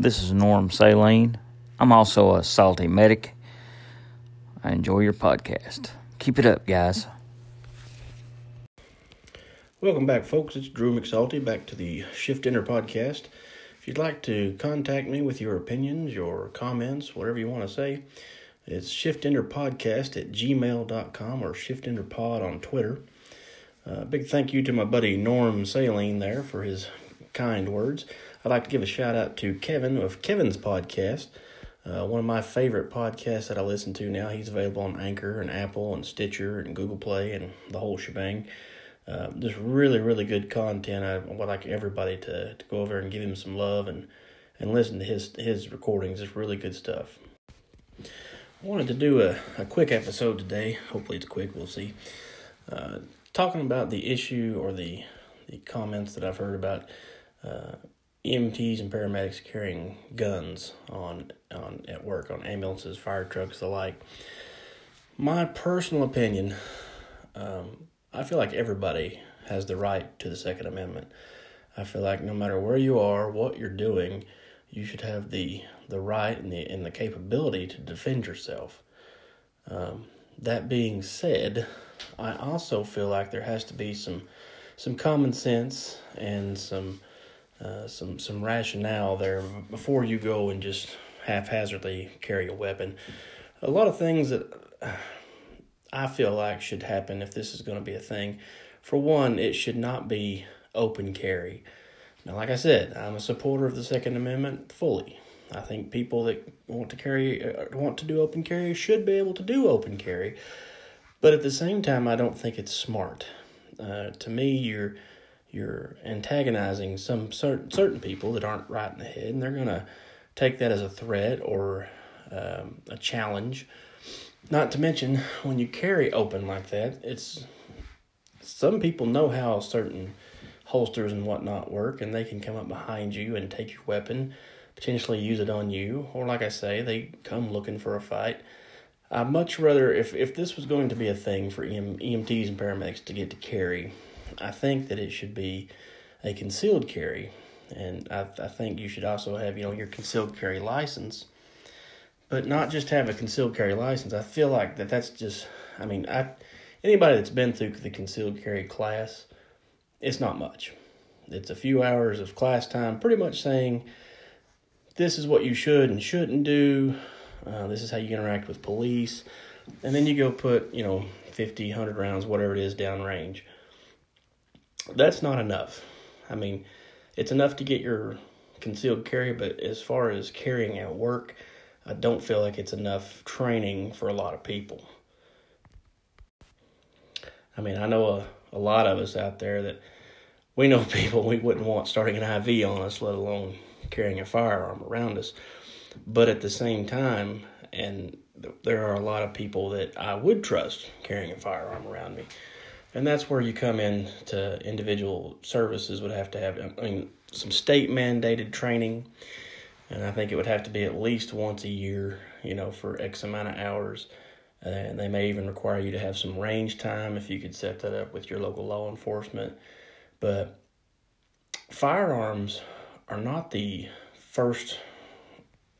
This is Norm Saline. I'm also a salty medic. I enjoy your podcast. Keep it up, guys. Welcome back, folks. It's Drew McSalty back to the Shift Ender podcast. If you'd like to contact me with your opinions, your comments, whatever you want to say, it's shiftenderpodcast at gmail.com or shiftenderpod on Twitter. Uh, big thank you to my buddy Norm Saline there for his kind words. I'd like to give a shout out to Kevin of Kevin's podcast, uh, one of my favorite podcasts that I listen to now. He's available on Anchor and Apple and Stitcher and Google Play and the whole shebang. Uh, just really, really good content. I would like everybody to, to go over and give him some love and, and listen to his his recordings. It's really good stuff. I wanted to do a, a quick episode today. Hopefully, it's quick. We'll see. Uh, talking about the issue or the the comments that I've heard about uh, EMTs and paramedics carrying guns on on at work on ambulances, fire trucks, the like. My personal opinion, um, I feel like everybody has the right to the Second Amendment. I feel like no matter where you are, what you're doing, you should have the the right and the and the capability to defend yourself. Um, that being said, I also feel like there has to be some some common sense and some uh, some some rationale there before you go and just haphazardly carry a weapon. A lot of things that I feel like should happen if this is going to be a thing. For one, it should not be open carry. Now, like I said, I'm a supporter of the Second Amendment fully. I think people that want to carry uh, want to do open carry should be able to do open carry, but at the same time, I don't think it's smart. Uh, to me, you're you're antagonizing some certain certain people that aren't right in the head, and they're gonna take that as a threat or um, a challenge. Not to mention when you carry open like that, it's some people know how certain holsters and whatnot work, and they can come up behind you and take your weapon, potentially use it on you, or like I say, they come looking for a fight. I'd much rather if if this was going to be a thing for EM, EMTs and paramedics to get to carry I think that it should be a concealed carry, and I, I think you should also have you know your concealed carry license, but not just have a concealed carry license. I feel like that that's just I mean I anybody that's been through the concealed carry class, it's not much. It's a few hours of class time, pretty much saying this is what you should and shouldn't do. Uh, this is how you interact with police, and then you go put you know 50, 100 rounds, whatever it is, down range that's not enough. I mean, it's enough to get your concealed carry, but as far as carrying at work, I don't feel like it's enough training for a lot of people. I mean, I know a, a lot of us out there that we know people we wouldn't want starting an IV on us, let alone carrying a firearm around us. But at the same time, and there are a lot of people that I would trust carrying a firearm around me and that's where you come in to individual services would have to have i mean some state mandated training. And i think it would have to be at least once a year you know for x amount of hours. And they may even require you to have some range time if you could set that up with your local law enforcement. But firearms are not the first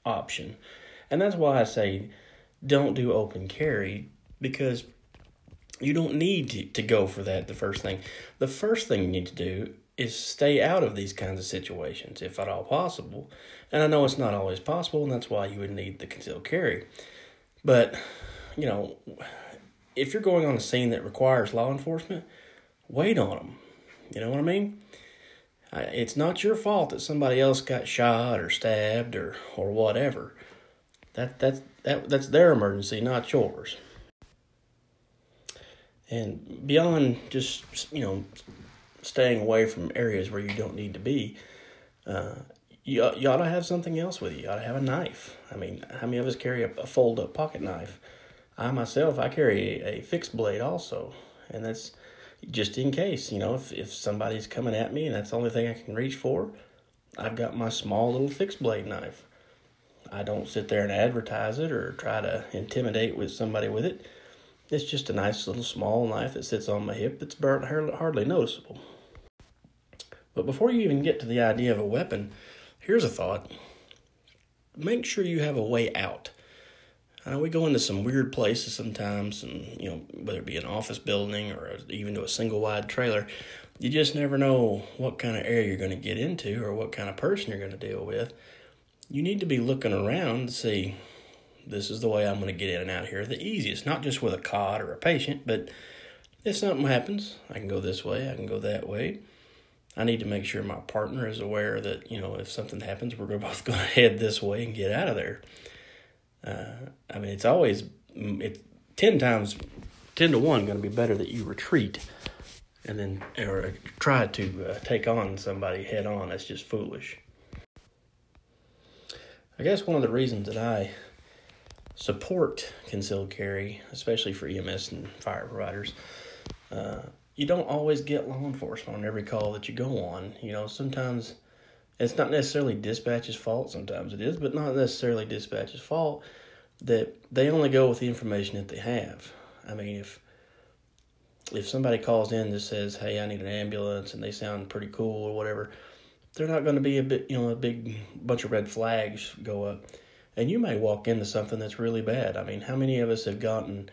option. And that's why i say don't do open carry because you don't need to, to go for that the first thing. The first thing you need to do is stay out of these kinds of situations if at all possible. And I know it's not always possible, and that's why you would need the concealed carry. But, you know, if you're going on a scene that requires law enforcement, wait on them. You know what I mean? It's not your fault that somebody else got shot or stabbed or, or whatever. That, that, that, that's their emergency, not yours. And beyond just, you know, staying away from areas where you don't need to be, uh, you, you ought to have something else with you. You ought to have a knife. I mean, how many of us carry a, a fold up pocket knife? I myself, I carry a, a fixed blade also. And that's just in case, you know, if, if somebody's coming at me and that's the only thing I can reach for, I've got my small little fixed blade knife. I don't sit there and advertise it or try to intimidate with somebody with it. It's just a nice little small knife that sits on my hip that's hardly noticeable. But before you even get to the idea of a weapon, here's a thought. make sure you have a way out. I know we go into some weird places sometimes, and you know whether it be an office building or even to a single wide trailer, you just never know what kind of area you're going to get into or what kind of person you're going to deal with. You need to be looking around to see this is the way I'm going to get in and out here the easiest, not just with a cot or a patient, but if something happens, I can go this way, I can go that way. I need to make sure my partner is aware that, you know, if something happens, we're both going to head this way and get out of there. Uh, I mean, it's always it's ten times, ten to one, going to be better that you retreat and then or try to uh, take on somebody head on. That's just foolish. I guess one of the reasons that I support concealed carry, especially for EMS and fire providers, uh, you don't always get law enforcement on every call that you go on. You know, sometimes it's not necessarily dispatch's fault. Sometimes it is, but not necessarily dispatch's fault that they only go with the information that they have. I mean, if if somebody calls in that says, "Hey, I need an ambulance," and they sound pretty cool or whatever, they're not going to be a bit, you know, a big bunch of red flags go up, and you may walk into something that's really bad. I mean, how many of us have gotten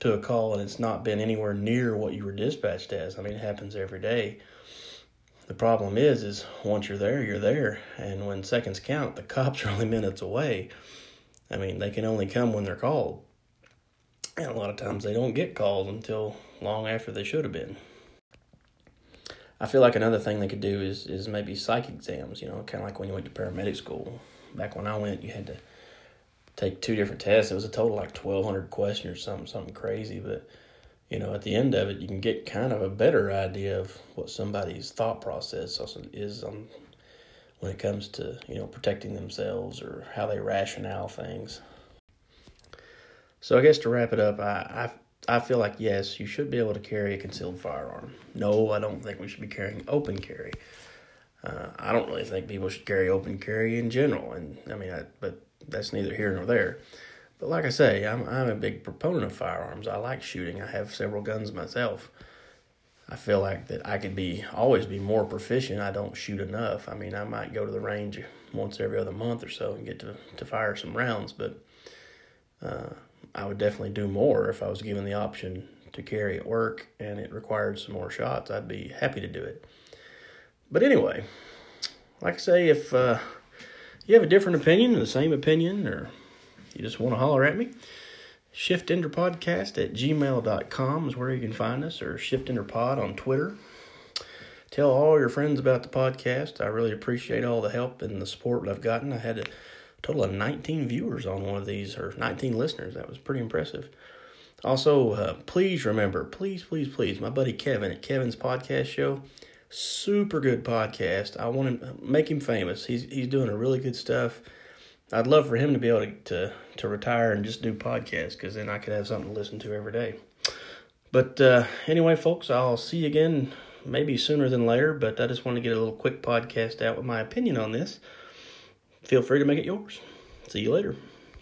to a call and it's not been anywhere near what you were dispatched as? I mean, it happens every day. The problem is, is once you're there, you're there, and when seconds count, the cops are only minutes away. I mean, they can only come when they're called, and a lot of times they don't get called until long after they should have been. I feel like another thing they could do is is maybe psych exams. You know, kind of like when you went to paramedic school. Back when I went, you had to take two different tests. It was a total like twelve hundred questions or something, something crazy. But you know, at the end of it, you can get kind of a better idea of what somebody's thought process is on when it comes to you know protecting themselves or how they rationale things. So I guess to wrap it up, I I, I feel like yes, you should be able to carry a concealed firearm. No, I don't think we should be carrying open carry. Uh, I don't really think people should carry open carry in general, and I mean, I, but that's neither here nor there. But like I say, I'm I'm a big proponent of firearms. I like shooting. I have several guns myself. I feel like that I could be always be more proficient. I don't shoot enough. I mean, I might go to the range once every other month or so and get to to fire some rounds, but uh, I would definitely do more if I was given the option to carry at work and it required some more shots. I'd be happy to do it. But anyway, like I say, if uh, you have a different opinion, or the same opinion, or you just want to holler at me, shiftenderpodcast at gmail.com is where you can find us, or shiftenderpod on Twitter. Tell all your friends about the podcast. I really appreciate all the help and the support I've gotten. I had a total of 19 viewers on one of these, or 19 listeners. That was pretty impressive. Also, uh, please remember, please, please, please, my buddy Kevin at Kevin's Podcast Show super good podcast. I want to make him famous. He's he's doing a really good stuff. I'd love for him to be able to to, to retire and just do podcasts because then I could have something to listen to every day. But uh, anyway, folks, I'll see you again maybe sooner than later. But I just want to get a little quick podcast out with my opinion on this. Feel free to make it yours. See you later.